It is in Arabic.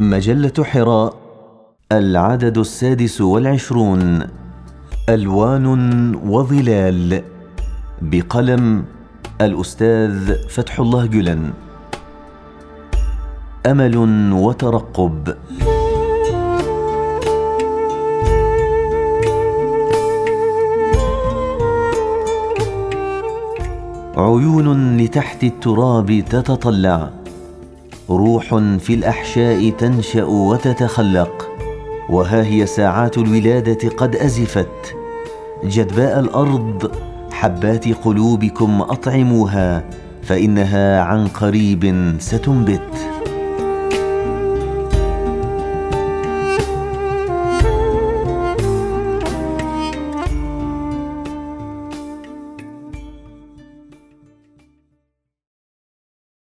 مجلة حراء العدد السادس والعشرون ألوان وظلال بقلم الأستاذ فتح الله جلن. أمل وترقب. عيون لتحت التراب تتطلع. روح في الأحشاء تنشأ وتتخلق وها هي ساعات الولادة قد أزفت. جدباء الأرض حبات قلوبكم أطعموها فإنها عن قريب ستنبت.